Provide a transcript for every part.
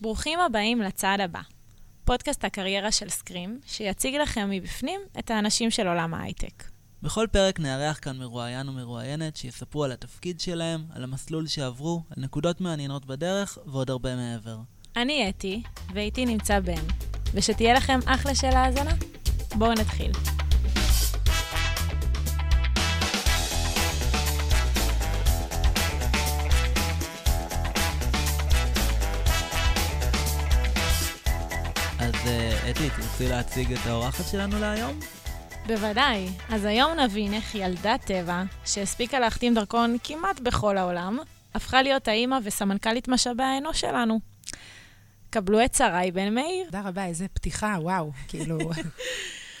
ברוכים הבאים לצעד הבא, פודקאסט הקריירה של סקרים, שיציג לכם מבפנים את האנשים של עולם ההייטק. בכל פרק נארח כאן מרואיין או מרואיינת שיספרו על התפקיד שלהם, על המסלול שעברו, על נקודות מעניינות בדרך ועוד הרבה מעבר. אני אתי, ואיתי נמצא בן, ושתהיה לכם אחלה של האזנה. בואו נתחיל. אתי, תרצי להציג את האורחת שלנו להיום? בוודאי. אז היום נבין איך ילדת טבע, שהספיקה להחתים דרכון כמעט בכל העולם, הפכה להיות האימא וסמנכ"לית משאבי האנוש שלנו. קבלו את שרי בן מאיר. תודה רבה, איזה פתיחה, וואו, כאילו,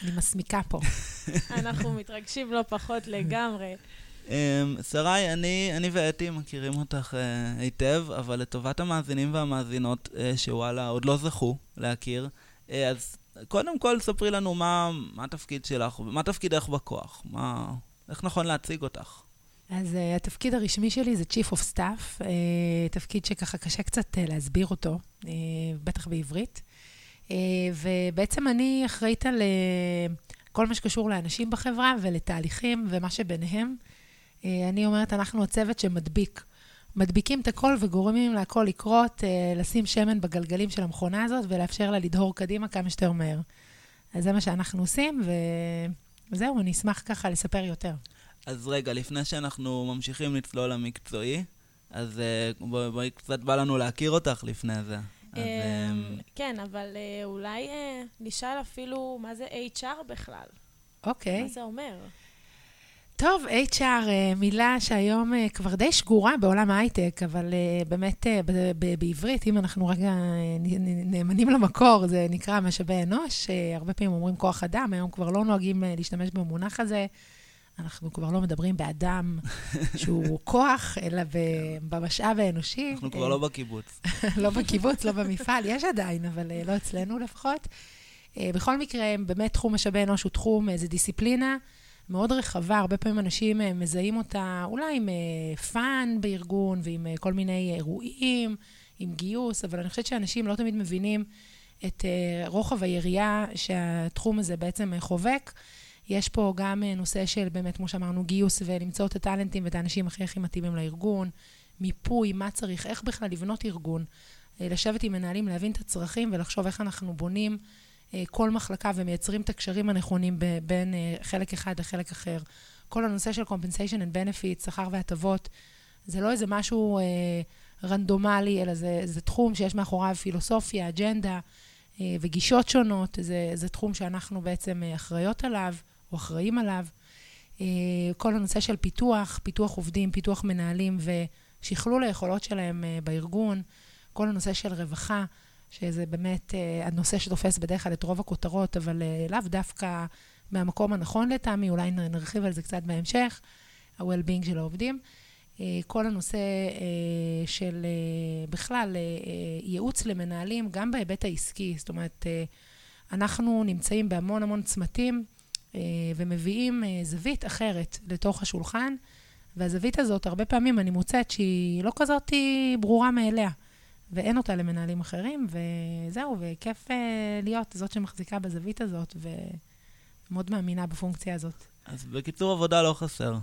אני מסמיקה פה. אנחנו מתרגשים לא פחות לגמרי. אמ, שרי, אני, אני ואתי מכירים אותך uh, היטב, אבל לטובת המאזינים והמאזינות uh, שוואלה עוד לא זכו להכיר, אז קודם כל ספרי לנו מה, מה התפקיד שלך, מה תפקידך בכוח, מה, איך נכון להציג אותך. אז uh, התפקיד הרשמי שלי זה Chief of Staff, uh, תפקיד שככה קשה קצת uh, להסביר אותו, uh, בטח בעברית. Uh, ובעצם אני אחראית על uh, כל מה שקשור לאנשים בחברה ולתהליכים ומה שביניהם. Uh, אני אומרת, אנחנו הצוות שמדביק. מדביקים את הכל וגורמים להכל לקרות, uh, לשים שמן בגלגלים של המכונה הזאת ולאפשר לה לדהור קדימה כמה שיותר מהר. אז זה מה שאנחנו עושים, וזהו, אני אשמח ככה לספר יותר. אז רגע, לפני שאנחנו ממשיכים לצלול למקצועי, אז uh, בואי בוא, קצת בא לנו להכיר אותך לפני זה. אז, אמ, כן, אבל אה, אולי אה, נשאל אפילו מה זה HR בכלל. אוקיי. מה זה אומר? טוב, HR, אה, מילה שהיום אה, כבר די שגורה בעולם ההייטק, אבל אה, באמת בעברית, אם אנחנו רגע נאמנים למקור, זה נקרא משאבי אנוש. הרבה פעמים אומרים כוח אדם, היום כבר לא נוהגים להשתמש במונח הזה. אנחנו כבר לא מדברים באדם שהוא כוח, אלא ב- במשאב האנושי. אנחנו כבר לא בקיבוץ. לא בקיבוץ, לא במפעל, יש עדיין, אבל לא אצלנו לפחות. בכל מקרה, באמת תחום משאבי אנוש הוא תחום, זה דיסציפלינה. מאוד רחבה, הרבה פעמים אנשים אה, מזהים אותה אולי עם fun אה, בארגון ועם אה, כל מיני אירועים, עם גיוס, אבל אני חושבת שאנשים לא תמיד מבינים את רוחב היריעה שהתחום הזה בעצם חובק. יש פה גם נושא של באמת, כמו שאמרנו, גיוס ולמצוא את הטאלנטים ואת האנשים הכי הכי מתאימים לארגון, מיפוי, מה צריך, איך בכלל לבנות ארגון, לשבת עם מנהלים, להבין את הצרכים ולחשוב איך אנחנו בונים כל מחלקה ומייצרים את הקשרים הנכונים בין אה, חלק אחד לחלק אחר. כל הנושא של compensation and benefits, שכר והטבות, זה לא איזה משהו אה, רנדומלי, אלא זה, זה תחום שיש מאחוריו פילוסופיה, אג'נדה אה, וגישות שונות. זה, זה תחום שאנחנו בעצם אה, אחראיות עליו, או אחראים עליו. אה, כל הנושא של פיתוח, פיתוח עובדים, פיתוח מנהלים ושכלול היכולות שלהם אה, בארגון. כל הנושא של רווחה. שזה באמת uh, הנושא שתופס בדרך כלל את רוב הכותרות, אבל uh, לאו דווקא מהמקום הנכון לטעמי, אולי נרחיב על זה קצת בהמשך, ה-well-being של העובדים. Uh, כל הנושא uh, של uh, בכלל uh, ייעוץ למנהלים, גם בהיבט העסקי, זאת אומרת, uh, אנחנו נמצאים בהמון המון צמתים uh, ומביאים uh, זווית אחרת לתוך השולחן, והזווית הזאת, הרבה פעמים אני מוצאת שהיא לא כזאת ברורה מאליה. ואין אותה למנהלים אחרים, וזהו, וכיף uh, להיות זאת שמחזיקה בזווית הזאת, ומאוד מאמינה בפונקציה הזאת. אז בקיצור, עבודה לא חסר.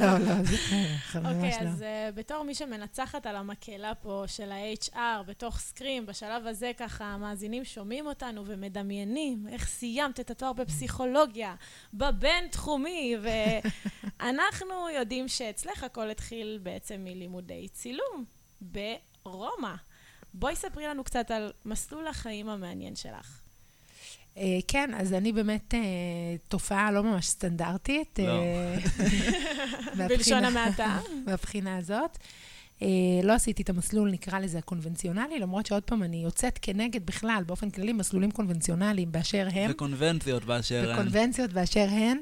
לא, לא, זה ממש לא. אוקיי, אז uh, בתור מי שמנצחת על המקהלה פה של ה-HR, בתוך סקרים, בשלב הזה ככה המאזינים שומעים אותנו ומדמיינים איך סיימת את התואר בפסיכולוגיה, בבין-תחומי, ואנחנו יודעים שאצלך הכל התחיל בעצם מלימודי צילום ברומא. בואי ספרי לנו קצת על מסלול החיים המעניין שלך. Uh, כן, אז אני באמת uh, תופעה לא ממש סטנדרטית. לא. Uh, בלשון המעטה. מהבחינה הזאת. Uh, לא עשיתי את המסלול, נקרא לזה הקונבנציונלי, למרות שעוד פעם, אני יוצאת כנגד בכלל, באופן כללי, מסלולים קונבנציונליים באשר הם. וקונבנציות באשר הן. וקונבנציות באשר הן.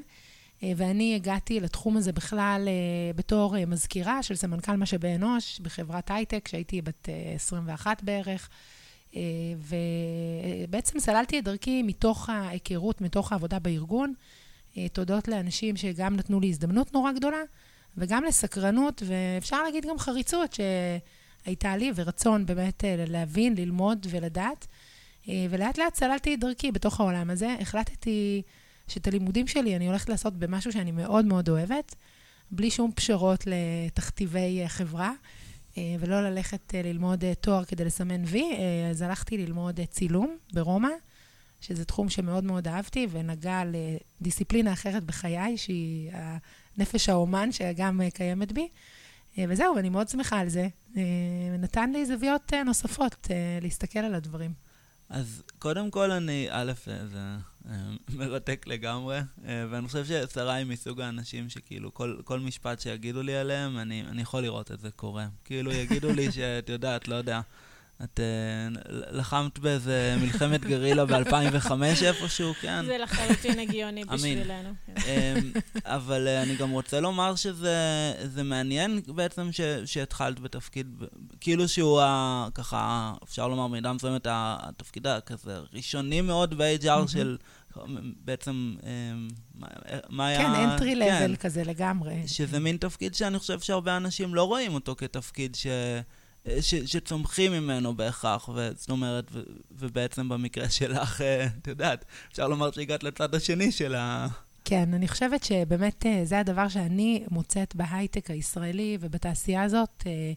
אה, ואני הגעתי לתחום הזה בכלל אה, בתור אה, מזכירה של סמנכ"ל משאבי אנוש בחברת הייטק, כשהייתי בת 21 בערך. ובעצם סללתי את דרכי מתוך ההיכרות, מתוך העבודה בארגון, תודות לאנשים שגם נתנו לי הזדמנות נורא גדולה, וגם לסקרנות, ואפשר להגיד גם חריצות, הייתה לי, ורצון באמת להבין, ללמוד ולדעת. ולאט לאט צללתי את דרכי בתוך העולם הזה. החלטתי שאת הלימודים שלי אני הולכת לעשות במשהו שאני מאוד מאוד אוהבת, בלי שום פשרות לתכתיבי חברה. ולא ללכת ללמוד תואר כדי לסמן וי, אז הלכתי ללמוד צילום ברומא, שזה תחום שמאוד מאוד אהבתי, ונגע לדיסציפלינה אחרת בחיי, שהיא נפש האומן, שגם קיימת בי. וזהו, ואני מאוד שמחה על זה. ונתן לי זוויות נוספות להסתכל על הדברים. אז קודם כל אני, א', זה מרתק לגמרי, ואני חושב ששרה היא מסוג האנשים שכאילו כל, כל משפט שיגידו לי עליהם, אני, אני יכול לראות את זה קורה. כאילו יגידו לי שאת יודעת, לא יודע, את uh, לחמת באיזה מלחמת גרילה ב-2005 איפשהו, כן? זה לחלוטין הגיוני בשבילנו. um, אבל uh, אני גם רוצה לומר שזה מעניין בעצם ש, שהתחלת בתפקיד, כאילו שהוא ה, ככה, אפשר לומר מידע מסוימת, התפקיד הכזה ראשוני מאוד ב-HR של... בעצם, מה היה... כן, entry level כן, כזה לגמרי. שזה מין תפקיד שאני חושב שהרבה אנשים לא רואים אותו כתפקיד ש... ש, שצומחים ממנו בהכרח, זאת אומרת, ו, ובעצם במקרה שלך, אה, את יודעת, אפשר לומר שהגעת לצד השני של ה... כן, אני חושבת שבאמת אה, זה הדבר שאני מוצאת בהייטק הישראלי ובתעשייה הזאת, אה,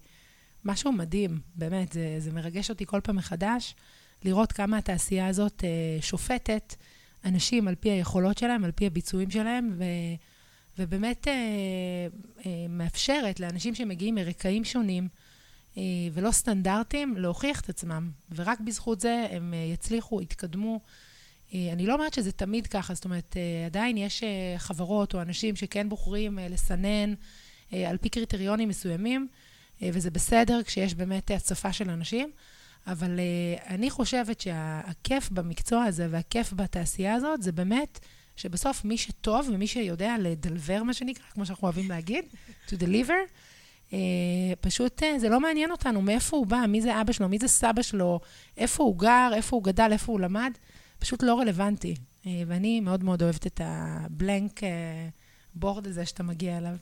משהו מדהים, באמת, זה, זה מרגש אותי כל פעם מחדש, לראות כמה התעשייה הזאת שופטת אנשים על פי היכולות שלהם, על פי הביצועים שלהם, ו... ובאמת אה, אה, מאפשרת לאנשים שמגיעים מרקעים שונים, ולא סטנדרטים, להוכיח את עצמם. ורק בזכות זה הם אה, יצליחו, יתקדמו. אה, אני לא אומרת שזה תמיד ככה, זאת אומרת, עדיין יש חברות או אנשים שכן בוחרים לסנן על פי קריטריונים מסוימים, וזה בסדר כשיש באמת הצפה של אנשים, אבל אני חושבת שהכיף במקצוע הזה והכיף בתעשייה הזאת, זה באמת שבסוף מי שטוב ומי שיודע לדלבר, מה שנקרא, כמו שאנחנו אוהבים להגיד, to deliver, אה, פשוט אה, זה לא מעניין אותנו מאיפה הוא בא, מי זה אבא שלו, מי זה סבא שלו, איפה הוא גר, איפה הוא גדל, איפה הוא למד, פשוט לא רלוונטי. אה, ואני מאוד מאוד אוהבת את הבלנק בורד הזה שאתה מגיע אליו.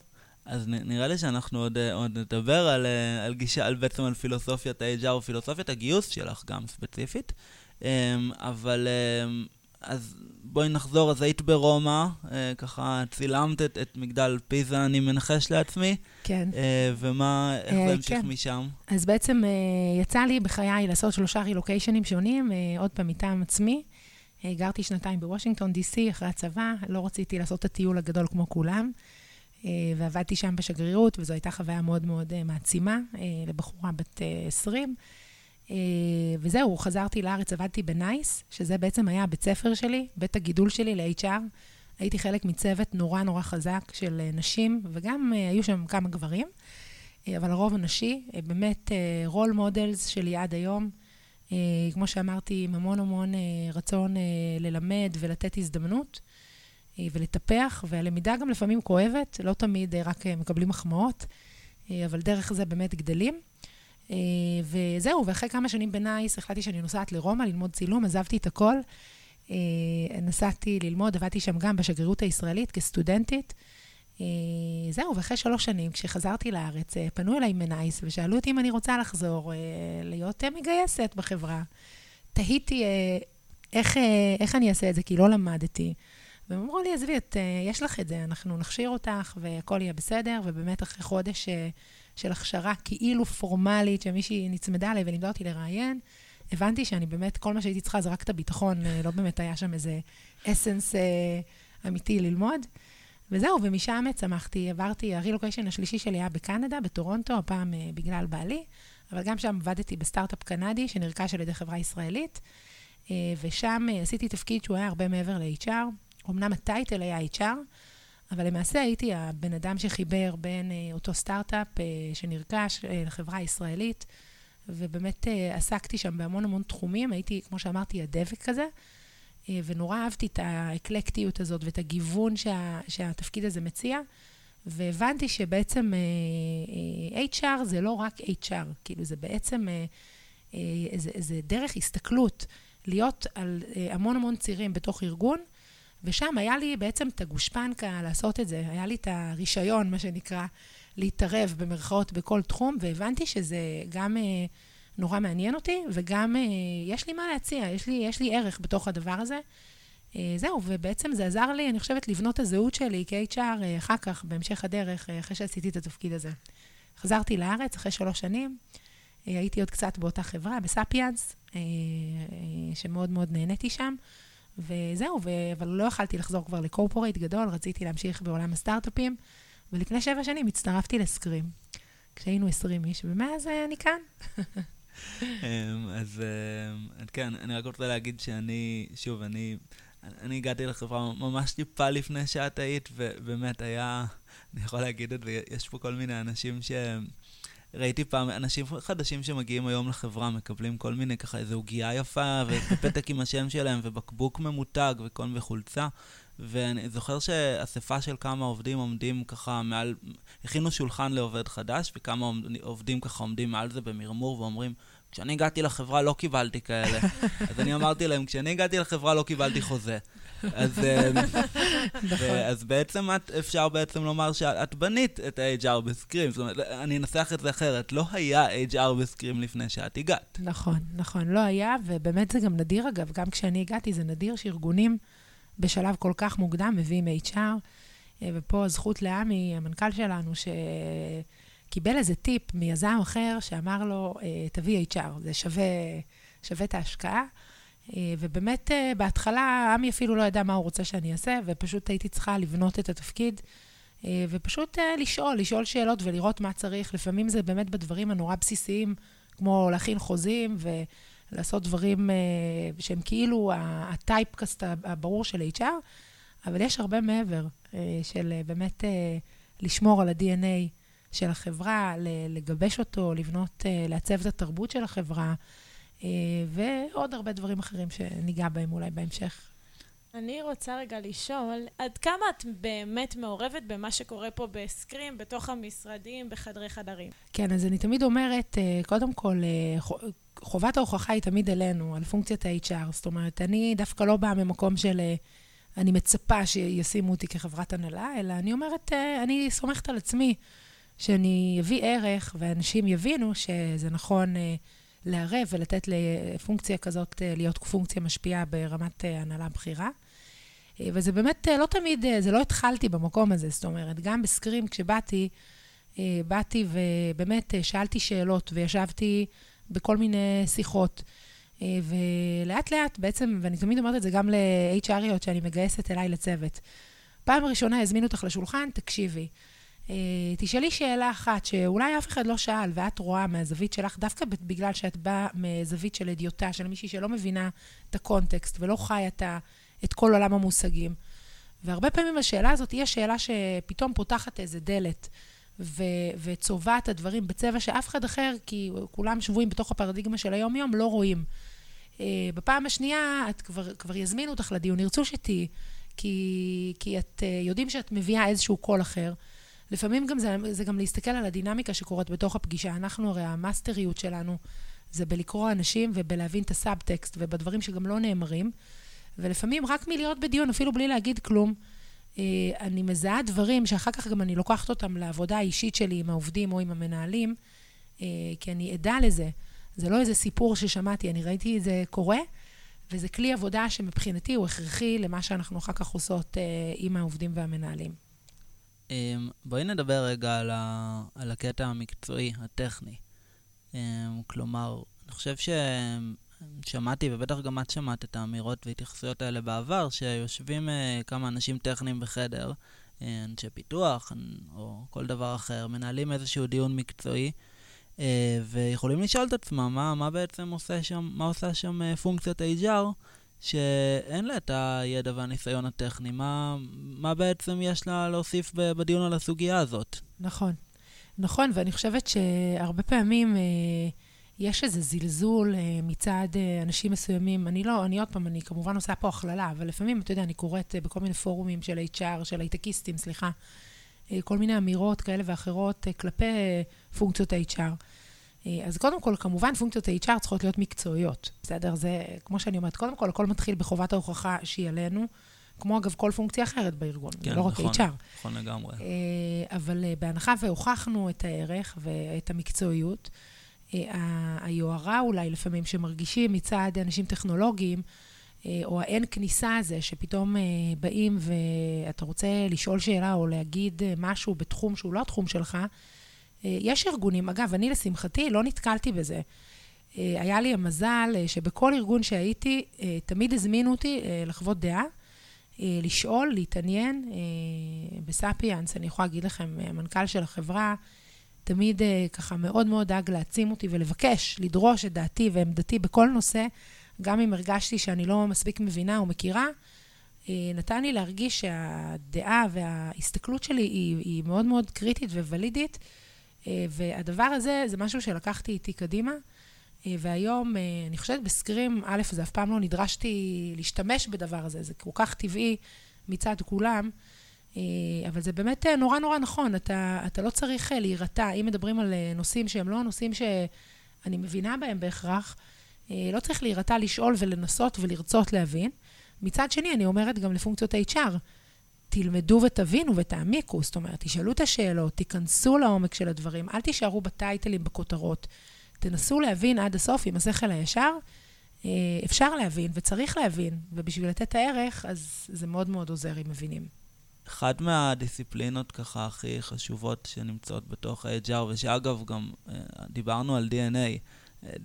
אז נראה לי שאנחנו עוד, עוד נדבר על, על גישה, על בעצם על פילוסופיית ה-HR ופילוסופיית הגיוס שלך גם ספציפית. אבל אז בואי נחזור, אז היית ברומא, אה, ככה צילמת את, את מגדל פיזה, אני מנחש לעצמי. כן. אה, ומה, איך אה, זה המשיך כן. משם? אז בעצם אה, יצא לי בחיי לעשות שלושה רילוקיישנים שונים, אה, עוד פעם מטעם עצמי. אה, גרתי שנתיים בוושינגטון, די.סי, אחרי הצבא, לא רציתי לעשות את הטיול הגדול כמו כולם. אה, ועבדתי שם בשגרירות, וזו הייתה חוויה מאוד מאוד אה, מעצימה אה, לבחורה בת אה, 20. אה, וזהו, חזרתי לארץ, עבדתי בנייס, שזה בעצם היה הבית ספר שלי, בית הגידול שלי ל-HR. הייתי חלק מצוות נורא נורא חזק של אה, נשים, וגם אה, היו שם כמה גברים, אבל הרוב הנשי, באמת role models שלי עד היום. כמו שאמרתי, עם המון המון רצון ללמד ולתת הזדמנות ולטפח, והלמידה גם לפעמים כואבת, לא תמיד רק מקבלים מחמאות, אבל דרך זה באמת גדלים. אה, וזהו, ואחרי כמה שנים בנייס החלטתי שאני נוסעת לרומא ללמוד צילום, עזבתי את הכל. אה, נסעתי ללמוד, עבדתי שם גם בשגרירות הישראלית כסטודנטית. אה, זהו, ואחרי שלוש שנים, כשחזרתי לארץ, פנו אליי מנייס ושאלו אותי אם אני רוצה לחזור להיות מגייסת בחברה. תהיתי איך, איך אני אעשה את זה, כי לא למדתי. והם אמרו לי, עזבי, יש לך את זה, אנחנו נכשיר אותך והכל יהיה בסדר, ובאמת אחרי חודש של הכשרה כאילו פורמלית, שמישהי נצמדה אליי ולימדה אותי לראיין, הבנתי שאני באמת, כל מה שהייתי צריכה זה רק את הביטחון, אה, לא באמת היה שם איזה אסנס אה, אמיתי ללמוד. וזהו, ומשם צמחתי, עברתי, הרילוקיישן השלישי שלי היה בקנדה, בטורונטו, הפעם אה, בגלל בעלי, אבל גם שם עבדתי בסטארט-אפ קנדי שנרכש על ידי חברה ישראלית, אה, ושם אה, עשיתי תפקיד שהוא היה הרבה מעבר ל-HR. אמנם הטייטל היה HR, אבל למעשה הייתי הבן אדם שחיבר בין אה, אותו סטארט-אפ אה, שנרכש אה, לחברה הישראלית, ובאמת עסקתי שם בהמון המון תחומים, הייתי, כמו שאמרתי, הדבק כזה, ונורא אהבתי את האקלקטיות הזאת ואת הגיוון שה, שהתפקיד הזה מציע, והבנתי שבעצם HR זה לא רק HR, כאילו זה בעצם איזה, איזה דרך הסתכלות, להיות על המון המון צירים בתוך ארגון, ושם היה לי בעצם את הגושפנקה לעשות את זה, היה לי את הרישיון, מה שנקרא, להתערב במרכאות בכל תחום, והבנתי שזה גם אה, נורא מעניין אותי, וגם אה, יש לי מה להציע, יש לי, יש לי ערך בתוך הדבר הזה. אה, זהו, ובעצם זה עזר לי, אני חושבת, לבנות הזהות שלי כ-HR אה, אחר כך, בהמשך הדרך, אה, אחרי שעשיתי את התפקיד הזה. חזרתי לארץ אחרי שלוש שנים, אה, הייתי עוד קצת באותה חברה, בספיאנס, אה, אה, שמאוד מאוד נהניתי שם. וזהו, ו... אבל לא יכלתי לחזור כבר לקורפורייט גדול, רציתי להמשיך בעולם הסטארט-אפים, ולפני שבע שנים הצטרפתי לסקרים, כשהיינו 20 איש, ומאז אה, אני כאן. אמ, אז אמ, כן, אני רק רוצה להגיד שאני, שוב, אני, אני הגעתי לחברה ממש טיפה לפני שאת היית, ובאמת היה, אני יכול להגיד את זה, יש פה כל מיני אנשים ש... ראיתי פעם אנשים חדשים שמגיעים היום לחברה, מקבלים כל מיני ככה איזו עוגייה יפה, ופתק עם השם שלהם, ובקבוק ממותג, וכל מיני חולצה. ואני זוכר שאספה של כמה עובדים עומדים ככה מעל, הכינו שולחן לעובד חדש, וכמה עובדים ככה עומדים מעל זה במרמור ואומרים, כשאני הגעתי לחברה לא קיבלתי כאלה. אז אני אמרתי להם, כשאני הגעתי לחברה לא קיבלתי חוזה. אז, אה, נכון. אז בעצם את, אפשר בעצם לומר שאת בנית את ה-HR בסקרים. זאת אומרת, אני אנסח את זה אחרת, לא היה HR בסקרים לפני שאת הגעת. נכון, נכון, לא היה, ובאמת זה גם נדיר אגב, גם כשאני הגעתי זה נדיר שארגונים בשלב כל כך מוקדם מביאים HR, אה, ופה הזכות לעמי, המנכ"ל שלנו, שקיבל איזה טיפ מיזם אחר שאמר לו, אה, תביא HR, זה שווה, שווה את ההשקעה. אה, ובאמת, בהתחלה, עמי אפילו לא ידע מה הוא רוצה שאני אעשה, ופשוט הייתי צריכה לבנות את התפקיד, ופשוט לשאול, לשאול שאלות ולראות מה צריך. לפעמים זה באמת בדברים הנורא בסיסיים, כמו להכין חוזים ולעשות דברים שהם כאילו הטייפקאסט הברור של HR, אבל יש הרבה מעבר של באמת לשמור על ה-DNA של החברה, לגבש אותו, לבנות, לעצב את התרבות של החברה, ועוד הרבה דברים אחרים שניגע בהם אולי בהמשך. אני רוצה רגע לשאול, עד כמה את באמת מעורבת במה שקורה פה בסקרים, בתוך המשרדים, בחדרי חדרים? כן, אז אני תמיד אומרת, קודם כל, חובת ההוכחה היא תמיד אלינו, על פונקציית ה-HR. זאת אומרת, אני דווקא לא באה ממקום של אני מצפה שישימו אותי כחברת הנהלה, אלא אני אומרת, אני סומכת על עצמי שאני אביא ערך, ואנשים יבינו שזה נכון לערב ולתת לפונקציה כזאת להיות פונקציה משפיעה ברמת הנהלה בכירה. וזה באמת לא תמיד, זה לא התחלתי במקום הזה, זאת אומרת, גם בסקרים, כשבאתי, באתי ובאמת שאלתי שאלות וישבתי בכל מיני שיחות. ולאט לאט בעצם, ואני תמיד אומרת את זה גם ל-HRיות שאני מגייסת אליי לצוות. פעם ראשונה הזמינו אותך לשולחן, תקשיבי. תשאלי שאלה אחת שאולי אף אחד לא שאל, ואת רואה מהזווית שלך, דווקא בגלל שאת באה מזווית של אדיוטה, של מישהי שלא מבינה את הקונטקסט ולא חיה את, את כל עולם המושגים. והרבה פעמים השאלה הזאת היא השאלה שפתאום פותחת איזה דלת. ו- וצובעת את הדברים בצבע שאף אחד אחר, כי כולם שבויים בתוך הפרדיגמה של היום-יום, לא רואים. Uh, בפעם השנייה, את כבר, כבר יזמינו אותך לדיון, ירצו שתהיי, כי, כי את uh, יודעים שאת מביאה איזשהו קול אחר. לפעמים גם זה, זה גם להסתכל על הדינמיקה שקורית בתוך הפגישה. אנחנו, הרי המאסטריות שלנו זה בלקרוא אנשים ובלהבין את הסאבטקסט ובדברים שגם לא נאמרים. ולפעמים רק מלהיות בדיון, אפילו בלי להגיד כלום, אני מזהה דברים שאחר כך גם אני לוקחת אותם לעבודה האישית שלי עם העובדים או עם המנהלים, כי אני עדה לזה. זה לא איזה סיפור ששמעתי, אני ראיתי את זה קורה, וזה כלי עבודה שמבחינתי הוא הכרחי למה שאנחנו אחר כך עושות עם העובדים והמנהלים. בואי נדבר רגע על, ה... על הקטע המקצועי, הטכני. כלומר, אני חושב ש... שמעתי, ובטח גם את שמעת את האמירות וההתייחסויות האלה בעבר, שיושבים uh, כמה אנשים טכניים בחדר, uh, אנשי פיתוח או כל דבר אחר, מנהלים איזשהו דיון מקצועי, uh, ויכולים לשאול את עצמם מה, מה בעצם עושה שם, מה עושה שם פונקציית HR, שאין לה את הידע והניסיון הטכני, מה, מה בעצם יש לה להוסיף בדיון על הסוגיה הזאת. נכון. נכון, ואני חושבת שהרבה פעמים... Uh, יש איזה זלזול אה, מצד אה, אנשים מסוימים. אני לא, אני עוד פעם, אני כמובן עושה פה הכללה, אבל לפעמים, אתה יודע, אני קוראת אה, בכל מיני פורומים של HR, של הייטקיסטים, סליחה, אה, כל מיני אמירות כאלה ואחרות אה, כלפי אה, פונקציות ה-HR. אה, אז קודם כל, כמובן, פונקציות ה-HR צריכות להיות מקצועיות, בסדר? זה, כמו שאני אומרת, קודם כל, הכל מתחיל בחובת ההוכחה שהיא עלינו, כמו אגב כל פונקציה אחרת בארגון, כן, לא נכון, רק HR. נכון לגמרי. אה, אבל אה, בהנחה והוכחנו את הערך ואת המקצועיות, היוהרה אולי לפעמים שמרגישים מצד אנשים טכנולוגיים, או האין כניסה הזה, שפתאום באים ואתה רוצה לשאול שאלה או להגיד משהו בתחום שהוא לא התחום שלך, יש ארגונים, אגב, אני לשמחתי לא נתקלתי בזה. אה, היה לי המזל אה, שבכל ארגון שהייתי, אה, תמיד הזמינו אותי אה, לחוות דעה, אה, לשאול, להתעניין. אה, בספיאנס, אני יכולה להגיד לכם, אה, המנכ"ל של החברה תמיד אה, ככה מאוד מאוד דאג להעצים אותי ולבקש, לדרוש את דעתי ועמדתי בכל נושא, גם אם הרגשתי שאני לא מספיק מבינה או מכירה. אה, נתן לי להרגיש שהדעה וההסתכלות שלי היא, היא מאוד מאוד קריטית וולידית, אה, והדבר הזה זה משהו שלקחתי איתי קדימה. אה, והיום, אה, אני חושבת בסקרים, א', זה אף פעם לא נדרשתי להשתמש בדבר הזה, זה כל כך טבעי מצד כולם, אה, אבל זה באמת אה, נורא נורא נכון, אתה, אתה לא צריך אה, להירתע. אם מדברים על אה, נושאים שהם לא נושאים שאני מבינה בהם בהכרח, אה, לא צריך להירתע לשאול ולנסות ולרצות להבין. מצד שני, אני אומרת גם לפונקציות HR, תלמדו ותבינו ותעמיקו, זאת אומרת, תשאלו את השאלות, תיכנסו לעומק של הדברים, אל תישארו בטייטלים, בכותרות. תנסו להבין עד הסוף עם השכל הישר. אה, אפשר להבין וצריך להבין, ובשביל לתת את הערך, אז זה מאוד מאוד עוזר אם מבינים. אחת מהדיסציפלינות ככה הכי חשובות שנמצאות בתוך ה-HR, ושאגב גם אה, דיברנו על DNA.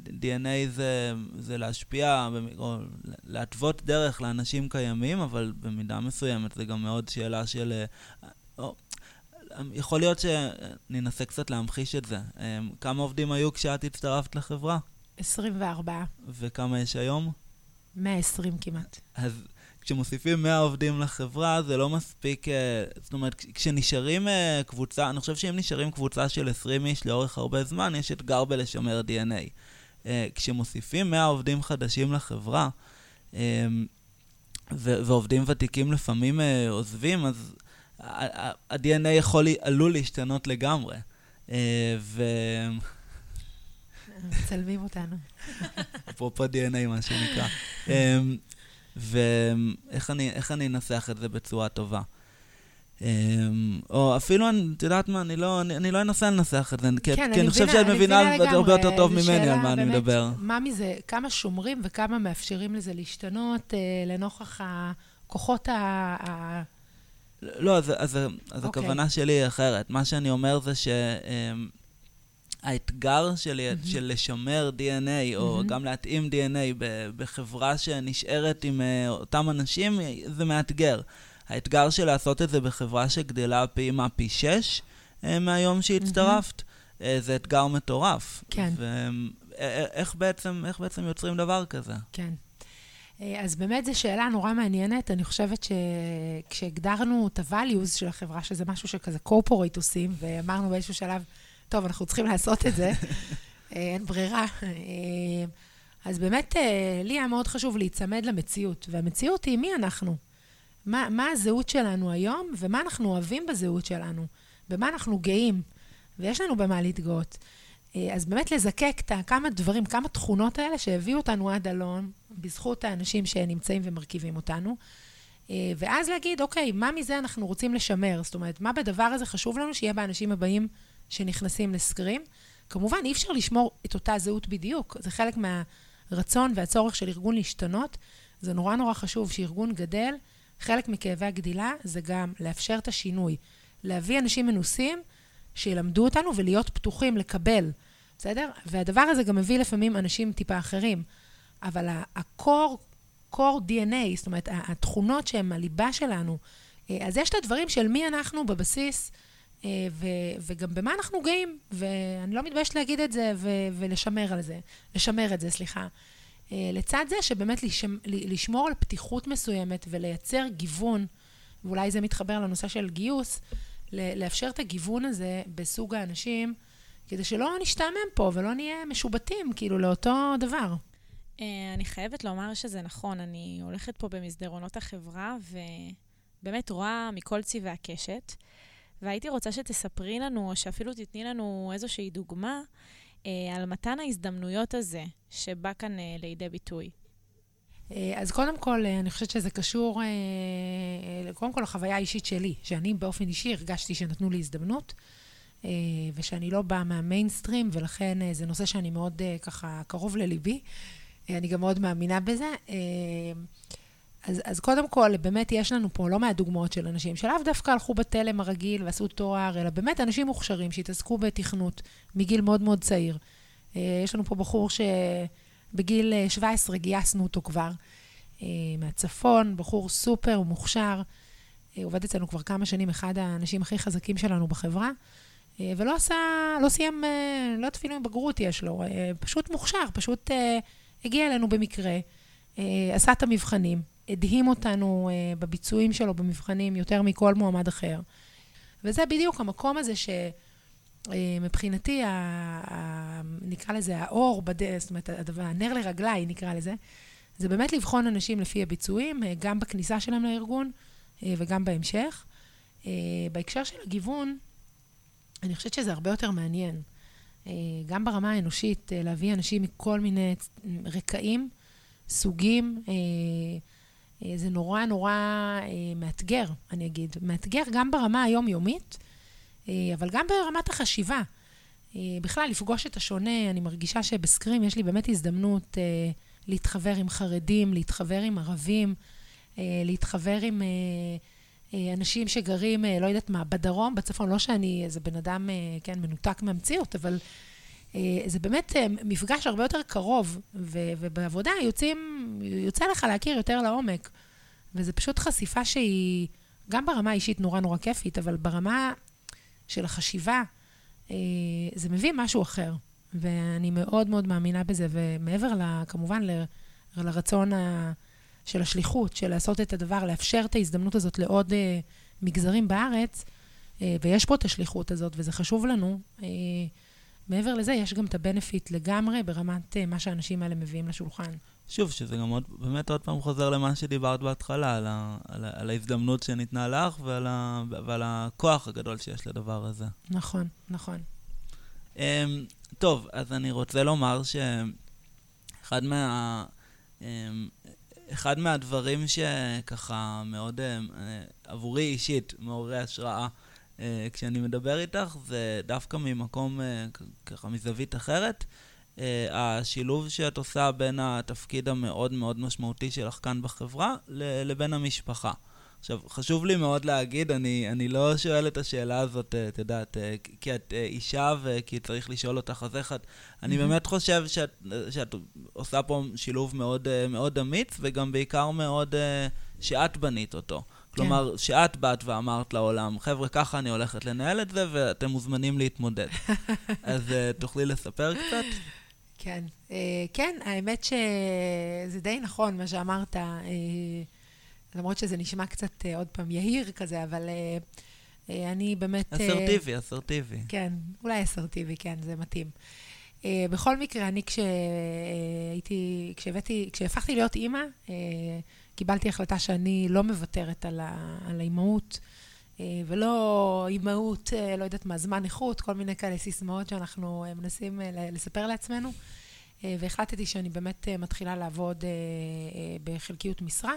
DNA זה, זה להשפיע, או להתוות דרך לאנשים קיימים, אבל במידה מסוימת זה גם מאוד שאלה של... אה, או, יכול להיות שננסה קצת להמחיש את זה. אה, כמה עובדים היו כשאת הצטרפת לחברה? 24, וכמה יש היום? 120 כמעט. אז כשמוסיפים 100 עובדים לחברה, זה לא מספיק, אה, זאת אומרת, כש- כשנשארים אה, קבוצה, אני חושב שאם נשארים קבוצה של 20 איש לאורך הרבה זמן, יש אתגר בלשמר DNA. אה, כשמוסיפים 100 עובדים חדשים לחברה, ו- ועובדים ותיקים לפעמים עוזבים, אז ה-DNA יכול, עלול להשתנות לגמרי. ו... מצלמים אותנו. אפרופו DNA, מה שנקרא. ואיך אני, אני אנסח את זה בצורה טובה? אמ, או אפילו, אני- את יודעת מה, אני לא, אני, אני לא אנסה לנסח את זה, כי, כן, כי אני חושב מבינה- שאת אני מבינה הרבה יותר. טוב ממני על מה אני באמת, מדבר. מה מזה, כמה שומרים וכמה מאפשרים לזה להשתנות אה, לנוכח הכוחות ה... ה... לא, אז, אז, אז אוקיי. הכוונה שלי היא אחרת. מה שאני אומר זה שהאתגר שלי, מהמם. של לשמר DNA, או מהמם. גם להתאים DNA בחברה שנשארת עם אה, אותם אנשים, זה מאתגר. האתגר של לעשות את זה בחברה שגדלה פי מה? פי שש אה, מהיום שהצטרפת, אה, זה אתגר מטורף. כן. ואיך בעצם, בעצם יוצרים דבר כזה? כן. אז באמת זו שאלה נורא מעניינת. אני חושבת שכשהגדרנו את ה-values של החברה, שזה משהו שכזה corporate עושים, ואמרנו באיזשהו שלב, טוב, אנחנו צריכים לעשות את זה, אה, אין ברירה. אה, אז באמת, אה, לי היה מאוד חשוב להיצמד למציאות, והמציאות היא מי אנחנו. מה, מה הזהות שלנו היום, ומה אנחנו אוהבים בזהות שלנו, במה אנחנו גאים, ויש לנו במה להתגאות. אז באמת לזקק את הכמה דברים, כמה תכונות האלה שהביאו אותנו עד הלום, בזכות האנשים שנמצאים ומרכיבים אותנו, ואז להגיד, אוקיי, מה מזה אנחנו רוצים לשמר? זאת אומרת, מה בדבר הזה חשוב לנו שיהיה באנשים הבאים שנכנסים לסקרים? כמובן, אי אפשר לשמור את אותה זהות בדיוק, זה חלק מהרצון והצורך של ארגון להשתנות. זה נורא נורא חשוב שארגון גדל, חלק מכאבי הגדילה זה גם לאפשר את השינוי. להביא אנשים מנוסים שילמדו אותנו ולהיות פתוחים לקבל, בסדר? והדבר הזה גם מביא לפעמים אנשים טיפה אחרים. אבל ה-core, core DNA, זאת אומרת, התכונות שהן הליבה שלנו, אה, אז יש את הדברים של מי אנחנו בבסיס, ו- וגם במה אנחנו גאים, ואני לא מתביישת להגיד את זה ו- ולשמר על זה, לשמר את זה, סליחה. אה, לצד זה שבאמת לשמ- לשמור על פתיחות מסוימת ולייצר גיוון, ואולי זה מתחבר לנושא של גיוס, לאפשר את הגיוון הזה בסוג האנשים, כדי שלא נשתעמם פה ולא נהיה משובטים, כאילו, לאותו דבר. אה, אני חייבת לומר שזה נכון, אני הולכת פה במסדרונות החברה, ובאמת רואה מכל צבעי הקשת, והייתי רוצה שתספרי לנו, או שאפילו תתני לנו איזושהי דוגמה, אה, על מתן ההזדמנויות הזה, שבא כאן אה, לידי ביטוי. אה, אז קודם כל, אה, אני חושבת שזה קשור, אה, קודם כל לחוויה האישית שלי, שאני באופן אישי הרגשתי שנתנו לי הזדמנות, ושאני לא באה מהמיינסטרים, ולכן זה נושא שאני מאוד ככה קרוב לליבי. אני גם מאוד מאמינה בזה. אה, אז, אז קודם כל, באמת יש לנו פה לא מעט דוגמאות של אנשים שלאו דווקא הלכו בתלם הרגיל ועשו תואר, אלא באמת אנשים מוכשרים שהתעסקו בתכנות מגיל מאוד מאוד צעיר. אה, יש לנו פה בחור שבגיל אה, 17 גייסנו אותו כבר, אה, מהצפון, בחור סופר מוכשר, אה, עובד אצלנו כבר כמה שנים, אחד האנשים הכי חזקים שלנו בחברה, אה, ולא עשה, לא סיים, אה, לא אפילו בגרות יש לו, אה, פשוט מוכשר, פשוט אה, הגיע אלינו במקרה, אה, עשה את המבחנים, הדהים אותנו אה, בביצועים שלו במבחנים יותר מכל מועמד אחר. וזה בדיוק המקום הזה שמבחינתי, נקרא לזה האור, בד... זאת אומרת, הדבר, הנר לרגליי, נקרא לזה, זה באמת לבחון אנשים לפי הביצועים, אה, גם בכניסה שלהם לארגון אה, וגם בהמשך. אה, בהקשר של הגיוון, אני חושבת שזה הרבה יותר מעניין. אה, גם ברמה האנושית, אה, להביא אנשים מכל מיני רקעים, סוגים, אה, אה, זה נורא נורא אה, מאתגר, אני אגיד. מאתגר גם ברמה היומיומית, אה, אבל גם ברמת החשיבה. אה, בכלל, לפגוש את השונה, אני מרגישה שבסקרים יש לי באמת הזדמנות אה, להתחבר עם חרדים, להתחבר עם ערבים, אה, להתחבר עם אה, אה, אנשים שגרים, אה, לא יודעת מה, בדרום, בצפון, לא שאני איזה בן אדם, אה, כן, מנותק מהמציאות, אבל אה, זה באמת אה, מפגש הרבה יותר קרוב, ו- ובעבודה יוצאים, יוצא לך להכיר יותר לעומק. וזה פשוט חשיפה שהיא גם ברמה האישית נורא נורא כיפית, אבל ברמה של החשיבה, אה, זה מביא משהו אחר. ואני מאוד מאוד מאמינה בזה, ומעבר, ל, כמובן, ל, לרצון ה, של השליחות, של לעשות את הדבר, לאפשר את ההזדמנות הזאת לעוד אה, מגזרים בארץ, אה, ויש פה את השליחות הזאת, וזה חשוב לנו. אה, מעבר לזה, יש גם את הבנפיט לגמרי ברמת אה, מה שהאנשים האלה מביאים לשולחן. שוב, שזה גם עוד, באמת עוד פעם חוזר למה שדיברת בהתחלה, על, ה, על, ה, על ההזדמנות שניתנה לך ועל, ה, ועל הכוח הגדול שיש לדבר הזה. נכון, נכון. Um, טוב, אז אני רוצה לומר שאחד מה... Um, אחד מהדברים שככה מאוד, um, עבורי אישית, מעוררי השראה, uh, כשאני מדבר איתך, זה דווקא ממקום, uh, ככה מזווית אחרת. Uh, השילוב שאת עושה בין התפקיד המאוד מאוד משמעותי שלך כאן בחברה לבין המשפחה. עכשיו, חשוב לי מאוד להגיד, אני, אני לא שואל את השאלה הזאת, את יודעת, כי את אישה וכי צריך לשאול אותך, אז איך את... אני באמת חושב שאת, שאת עושה פה שילוב מאוד, מאוד אמיץ, וגם בעיקר מאוד שאת בנית אותו. כלומר, כן. שאת באת ואמרת לעולם, חבר'ה, ככה אני הולכת לנהל את זה, ואתם מוזמנים להתמודד. אז תוכלי לספר קצת? כן. כן, האמת שזה די נכון מה שאמרת. למרות שזה נשמע קצת, עוד פעם, יהיר כזה, אבל אני באמת... אסרטיבי, אסרטיבי. כן, אולי אסרטיבי, כן, זה מתאים. בכל מקרה, אני כשהייתי, כשהבאתי, כשהפכתי להיות אימא, קיבלתי החלטה שאני לא מוותרת על, ה, על האימהות, ולא אימהות, לא יודעת מה, זמן איכות, כל מיני כאלה סיסמאות שאנחנו מנסים לספר לעצמנו. והחלטתי שאני באמת מתחילה לעבוד בחלקיות משרה.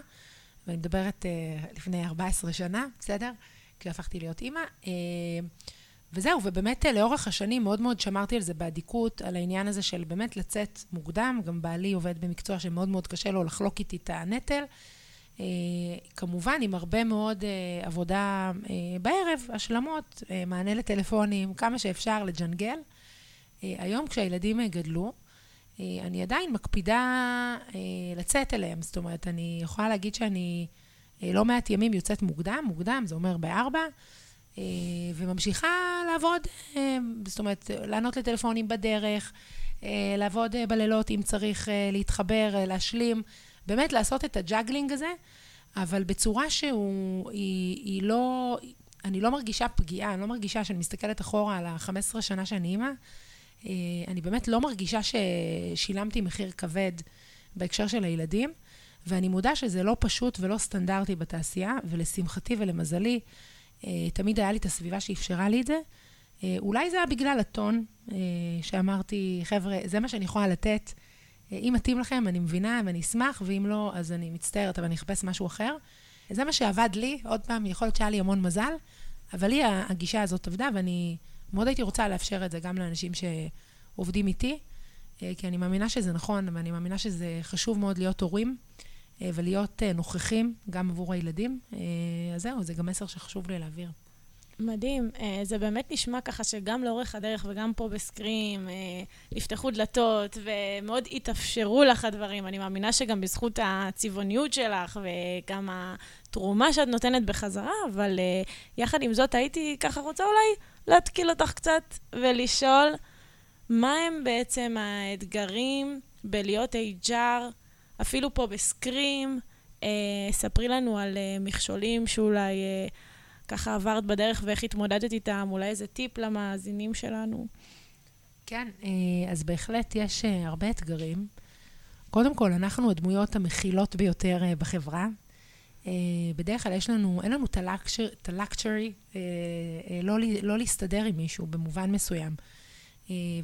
ואני מדברת לפני 14 שנה, בסדר? כשהפכתי להיות אימא. Uh, וזהו, ובאמת uh, לאורך השנים מאוד מאוד שמרתי על זה באדיקות, על העניין הזה של באמת לצאת מוקדם. גם בעלי עובד במקצוע שמאוד מאוד קשה לו לחלוק איתי את הנטל. Uh, כמובן, עם הרבה מאוד uh, עבודה uh, בערב, השלמות, uh, מענה לטלפונים, כמה שאפשר לג'נגל. Uh, היום כשהילדים uh, גדלו, אני עדיין מקפידה לצאת אליהם. זאת אומרת, אני יכולה להגיד שאני לא מעט ימים יוצאת מוקדם, מוקדם, זה אומר בארבע, וממשיכה לעבוד, זאת אומרת, לענות לטלפונים בדרך, לעבוד בלילות אם צריך להתחבר, להשלים, באמת לעשות את ה juggling הזה, אבל בצורה שהוא, היא, היא לא, אני לא מרגישה פגיעה, אני לא מרגישה שאני מסתכלת אחורה על ה-15 שנה שאני אימא. אני באמת לא מרגישה ששילמתי מחיר כבד בהקשר של הילדים, ואני מודה שזה לא פשוט ולא סטנדרטי בתעשייה, ולשמחתי ולמזלי, תמיד היה לי את הסביבה שאפשרה לי את זה. אולי זה היה בגלל הטון, שאמרתי, חבר'ה, זה מה שאני יכולה לתת, אם מתאים לכם, אני מבינה ואני אשמח, ואם לא, אז אני מצטערת, אבל אני אחפש משהו אחר. זה מה שעבד לי, עוד פעם, יכול להיות שהיה לי המון מזל, אבל לי הגישה הזאת עבדה, ואני מאוד הייתי רוצה לאפשר את זה גם לאנשים שעובדים איתי, אה, כי אני מאמינה שזה נכון, ואני מאמינה שזה חשוב מאוד להיות הורים אה, ולהיות אה, נוכחים גם עבור הילדים. אז זהו, זה גם מסר שחשוב לי להעביר. מדהים. זה באמת נשמע ככה שגם לאורך הדרך וגם פה בסקרים נפתחו דלתות ומאוד התאפשרו לך הדברים. אני מאמינה שגם בזכות הצבעוניות שלך וגם התרומה שאת נותנת בחזרה, אבל יחד עם זאת הייתי ככה רוצה אולי להתקיל אותך קצת ולשאול מה הם בעצם האתגרים בלהיות HR, אפילו פה בסקרים. אה, ספרי לנו על אה, מכשולים שאולי אה, ככה עברת בדרך ואיך התמודדת איתם, אולי איזה טיפ למאזינים שלנו. כן, אה, אז בהחלט יש אה, הרבה אתגרים. קודם כל, אנחנו הדמויות המכילות ביותר אה, בחברה. אה, בדרך כלל יש לנו, אין לנו את הלקצ'רי אה, אה, לא, לא להסתדר עם מישהו במובן מסוים.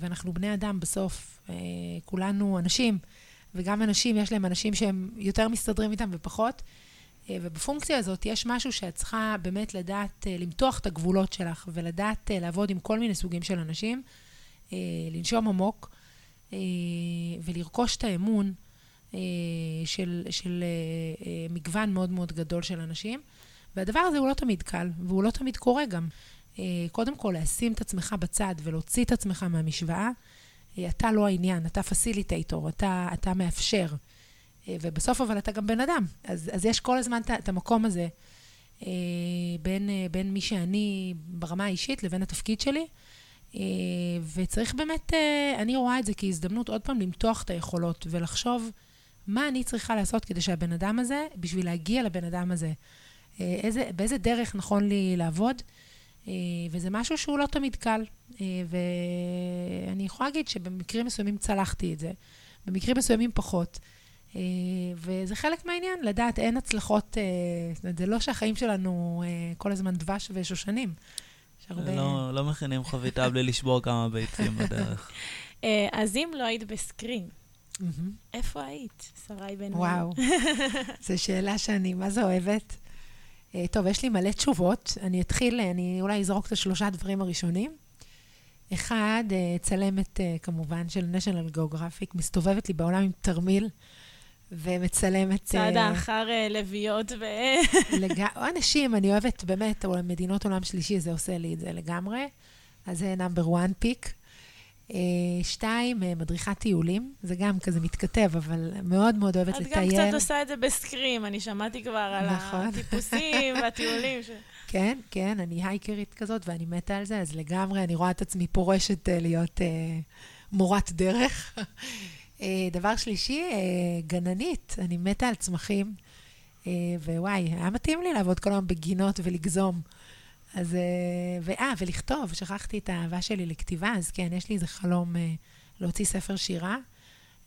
ואנחנו בני אדם בסוף, כולנו אנשים, וגם אנשים, יש להם אנשים שהם יותר מסתדרים איתם ופחות. ובפונקציה הזאת יש משהו שאת צריכה באמת לדעת למתוח את הגבולות שלך ולדעת לעבוד עם כל מיני סוגים של אנשים, לנשום עמוק ולרכוש את האמון אה, של, של אה, אה, מגוון מאוד מאוד גדול של אנשים. והדבר הזה הוא לא תמיד קל, והוא לא תמיד קורה גם. קודם כל, לשים את עצמך בצד ולהוציא את עצמך מהמשוואה, אתה לא העניין, אתה פסיליטייטור, אתה, אתה מאפשר. ובסוף אבל אתה גם בן אדם. אז, אז יש כל הזמן את המקום הזה בין, בין מי שאני ברמה האישית לבין התפקיד שלי. וצריך באמת, אני רואה את זה כהזדמנות עוד פעם למתוח את היכולות ולחשוב מה אני צריכה לעשות כדי שהבן אדם הזה, בשביל להגיע לבן אדם הזה, אה, איזה, באיזה דרך נכון לי לעבוד, אה, וזה משהו שהוא לא תמיד קל. אה, ואני יכולה להגיד שבמקרים מסוימים צלחתי את זה, במקרים מסוימים פחות. וזה חלק מהעניין, לדעת, אין הצלחות, זה לא שהחיים שלנו כל הזמן דבש ושושנים. הרבה... לא, לא מכינים חביתה בלי לשבור כמה ביצים בדרך. אז אם לא היית בסקרין, איפה היית, שרי בן וואו, זו שאלה שאני מה זה אוהבת. אה, טוב, יש לי מלא תשובות. אני אתחיל, אני אולי אזרוק את השלושה דברים הראשונים. אחד, אה, צלמת אה, כמובן של national geographic, מסתובבת לי בעולם עם תרמיל. ומצלמת... צעדה אחר לביאות ו... לג... או אנשים, אני אוהבת באמת, או מדינות עולם שלישי, זה עושה לי את זה לגמרי. אז זה נאמבר וואן פיק. אה, שתיים, אה, מדריכת טיולים, זה גם כזה מתכתב, אבל מאוד מאוד אוהבת לטייל. את גם קצת עושה את זה בסקרים, אני שמעתי כבר על נכון. הטיפוסים והטיולים. ש... כן, כן, אני הייקרית כזאת ואני מתה על זה, אז לגמרי אני רואה את עצמי פורשת אה, להיות מורת דרך. דבר שלישי, גננית, אני מתה על צמחים, ווואי, היה מתאים לי לעבוד כל היום בגינות ולגזום. אז, אה, ואה, ולכתוב, שכחתי את האהבה שלי לכתיבה, אז כן, יש לי איזה חלום אה, להוציא ספר שירה.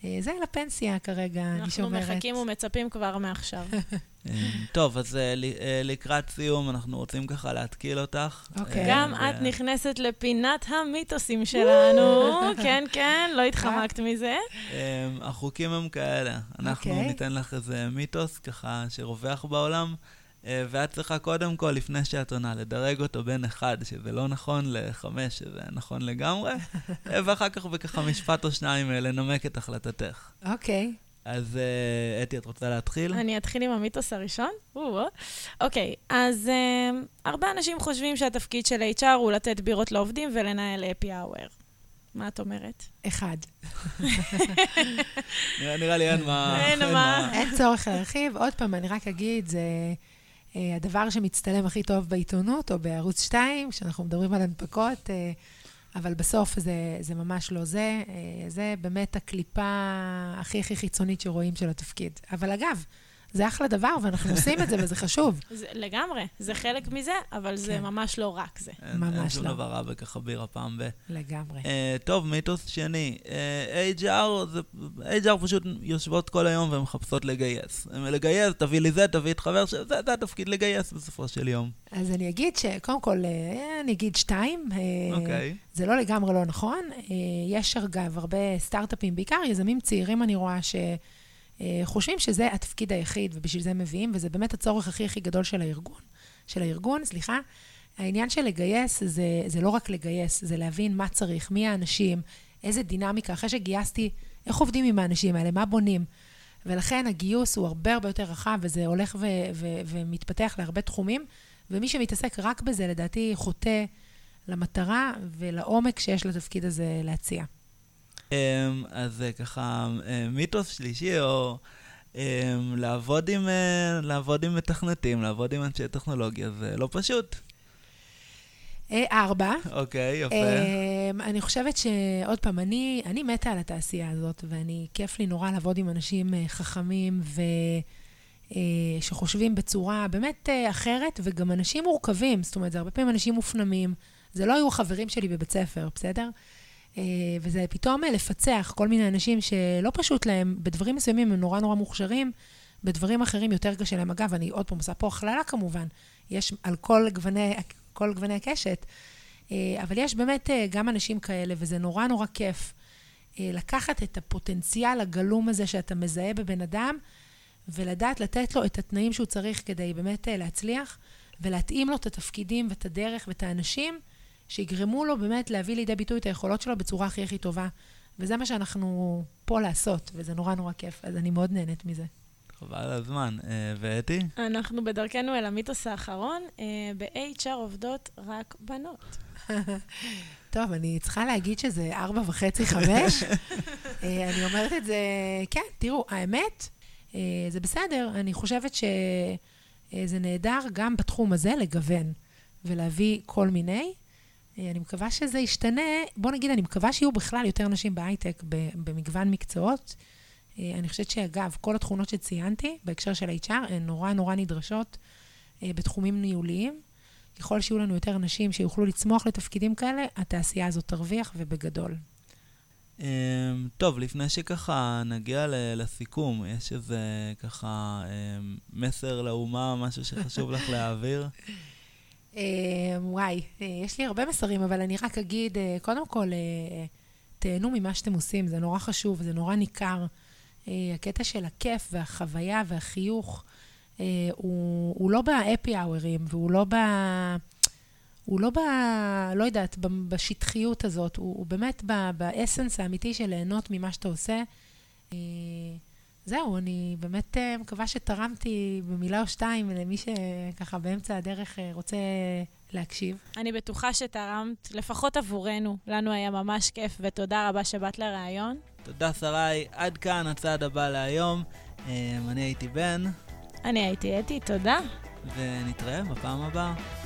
אה, זה לפנסיה כרגע, אני שומרת. אנחנו מחכים ומצפים כבר מעכשיו. טוב, אז לקראת סיום, אנחנו רוצים ככה להתקיל אותך. אוקיי. גם את נכנסת לפינת המיתוסים שלנו. כן, כן, לא התחמקת מזה. החוקים הם כאלה. אנחנו אוקיי. ניתן לך איזה מיתוס, ככה, שרווח בעולם. אה, ואת צריכה קודם כל, לפני שאת עונה, לדרג אותו בין אחד, שזה לא נכון, לחמש, שזה נכון לגמרי, אה, ואחר כך בככה משפט או שניים אה, לנמק את החלטתך. אוקיי. Okay. אז אתי, את רוצה להתחיל? אני אתחיל עם המיתוס הראשון? אוקיי, אז הרבה אנשים חושבים שהתפקיד של HR הוא לתת בירות לעובדים ולנהל אפי האוור. מה את אומרת? אחד. נראה לי אין מה... אין מה. אין צורך להרחיב. עוד פעם, אני רק אגיד, זה... אה, הדבר שמצטלם הכי טוב בעיתונות או בערוץ 2, כשאנחנו מדברים על הנפקות, אה, אבל בסוף זה, זה ממש לא זה. אה, זה באמת הקליפה הכי הכי חיצונית שרואים של התפקיד. אבל אגב, זה אחלה דבר, ואנחנו עושים את זה, וזה חשוב. זה, לגמרי, זה חלק מזה, אבל זה כן. ממש לא רק זה. אין, אין ממש שום לא. דבר רע בככה בירה פעם ב... לגמרי. Uh, טוב, מיתוס שני. Uh, HR, זה, HR פשוט יושבות כל היום ומחפשות לגייס. לגייס, תביא לי זה, תביא את חבר, ש... זה, זה התפקיד לגייס בסופו של יום. אז אני אגיד שקודם כל, אה, אני אגיד שתיים. אה, אוקיי. זה לא לגמרי לא נכון. אה, יש אגב הרבה סטארט-אפים, בעיקר יזמים צעירים, אני רואה, שחושבים שזה התפקיד היחיד, ובשביל זה מביאים, וזה באמת הצורך הכי הכי גדול של הארגון. של הארגון, סליחה. העניין של לגייס, זה, זה לא רק לגייס, זה להבין מה צריך, מי האנשים, איזה דינמיקה, אחרי שגייסתי, איך עובדים עם האנשים האלה, מה בונים. ולכן הגיוס הוא הרבה הרבה יותר רחב, וזה הולך ו- ו- ומתפתח להרבה תחומים, ומי שמתעסק רק בזה, לדעתי, חוטא למטרה ולעומק שיש לתפקיד הזה להציע. Um, אז ככה uh, מיתוס שלישי, או um, לעבוד, עם, uh, לעבוד עם מתכנתים, לעבוד עם אנשי טכנולוגיה, זה לא פשוט. אה, ארבע. אוקיי, יפה. אמ, אני חושבת שעוד פעם, אני, אני מתה על התעשייה הזאת, ואני, כיף לי נורא לעבוד עם אנשים אה, חכמים ו... אה, שחושבים בצורה באמת אה, אחרת, וגם אנשים מורכבים, זאת אומרת, זה הרבה פעמים אנשים מופנמים. זה לא היו החברים שלי בבית ספר, בסדר? אה, וזה פתאום אה, לפצח כל מיני אנשים שלא פשוט להם, בדברים מסוימים הם נורא נורא מוכשרים, בדברים אחרים יותר קשה להם. אגב, אני עוד פעם עושה פה הכללה כמובן, יש על כל גווני, כל גווני הקשת, אה, אבל יש באמת גם אנשים כאלה, וזה נורא נורא כיף לקחת את הפוטנציאל הגלום הזה שאתה מזהה בבן אדם, ולדעת לתת לו את התנאים שהוא צריך כדי באמת להצליח, ולהתאים לו את התפקידים ואת הדרך ואת האנשים שיגרמו לו באמת להביא לידי ביטוי את היכולות שלו בצורה הכי הכי טובה. וזה מה שאנחנו פה לעשות, וזה נורא נורא כיף, אז אני מאוד נהנית מזה. חבל הזמן. Uh, ואתי? אנחנו בדרכנו אל המיתוס האחרון, אה, ב-HR עובדות רק בנות. טוב, אני צריכה להגיד שזה ארבע וחצי, חמש. אה, אני אומרת את זה, כן, תראו, האמת, אה, זה בסדר. אני חושבת שזה נהדר גם בתחום הזה לגוון ולהביא כל מיני. אה, אני מקווה שזה ישתנה. בוא נגיד, אני מקווה שיהיו בכלל יותר נשים בהייטק במגוון מקצועות. אה, אני חושבת שאגב, כל התכונות שציינתי בהקשר של HR הן נורא נורא נדרשות אה, בתחומים ניהוליים. ככל שיהיו לנו יותר נשים שיוכלו לצמוח לתפקידים כאלה, התעשייה הזאת תרוויח ובגדול. טוב, לפני שככה נגיע לסיכום, יש איזה ככה מסר לאומה, משהו שחשוב לך להעביר? אה, וואי, אה, יש לי הרבה מסרים, אבל אני רק אגיד, אה, קודם כל, אה, תהנו ממה שאתם עושים, זה נורא חשוב, זה נורא ניכר. הקטע של הכיף והחוויה והחיוך, הוא, הוא לא בהפי האוורים, והוא לא ב... הוא לא ב... לא יודעת, בשטחיות הזאת, הוא, הוא באמת באסנס האמיתי של ליהנות ממה שאתה עושה. אה, זהו, אני באמת אה, מקווה שתרמתי במילה או שתיים למי שככה באמצע הדרך אה, רוצה להקשיב. אני בטוחה שתרמת, לפחות עבורנו. לנו היה ממש כיף, ותודה רבה שבאת לראיון. תודה, שרי. עד כאן הצעד הבא להיום. Um, אני הייתי בן, אני הייתי אתי, תודה. ונתראה בפעם הבאה.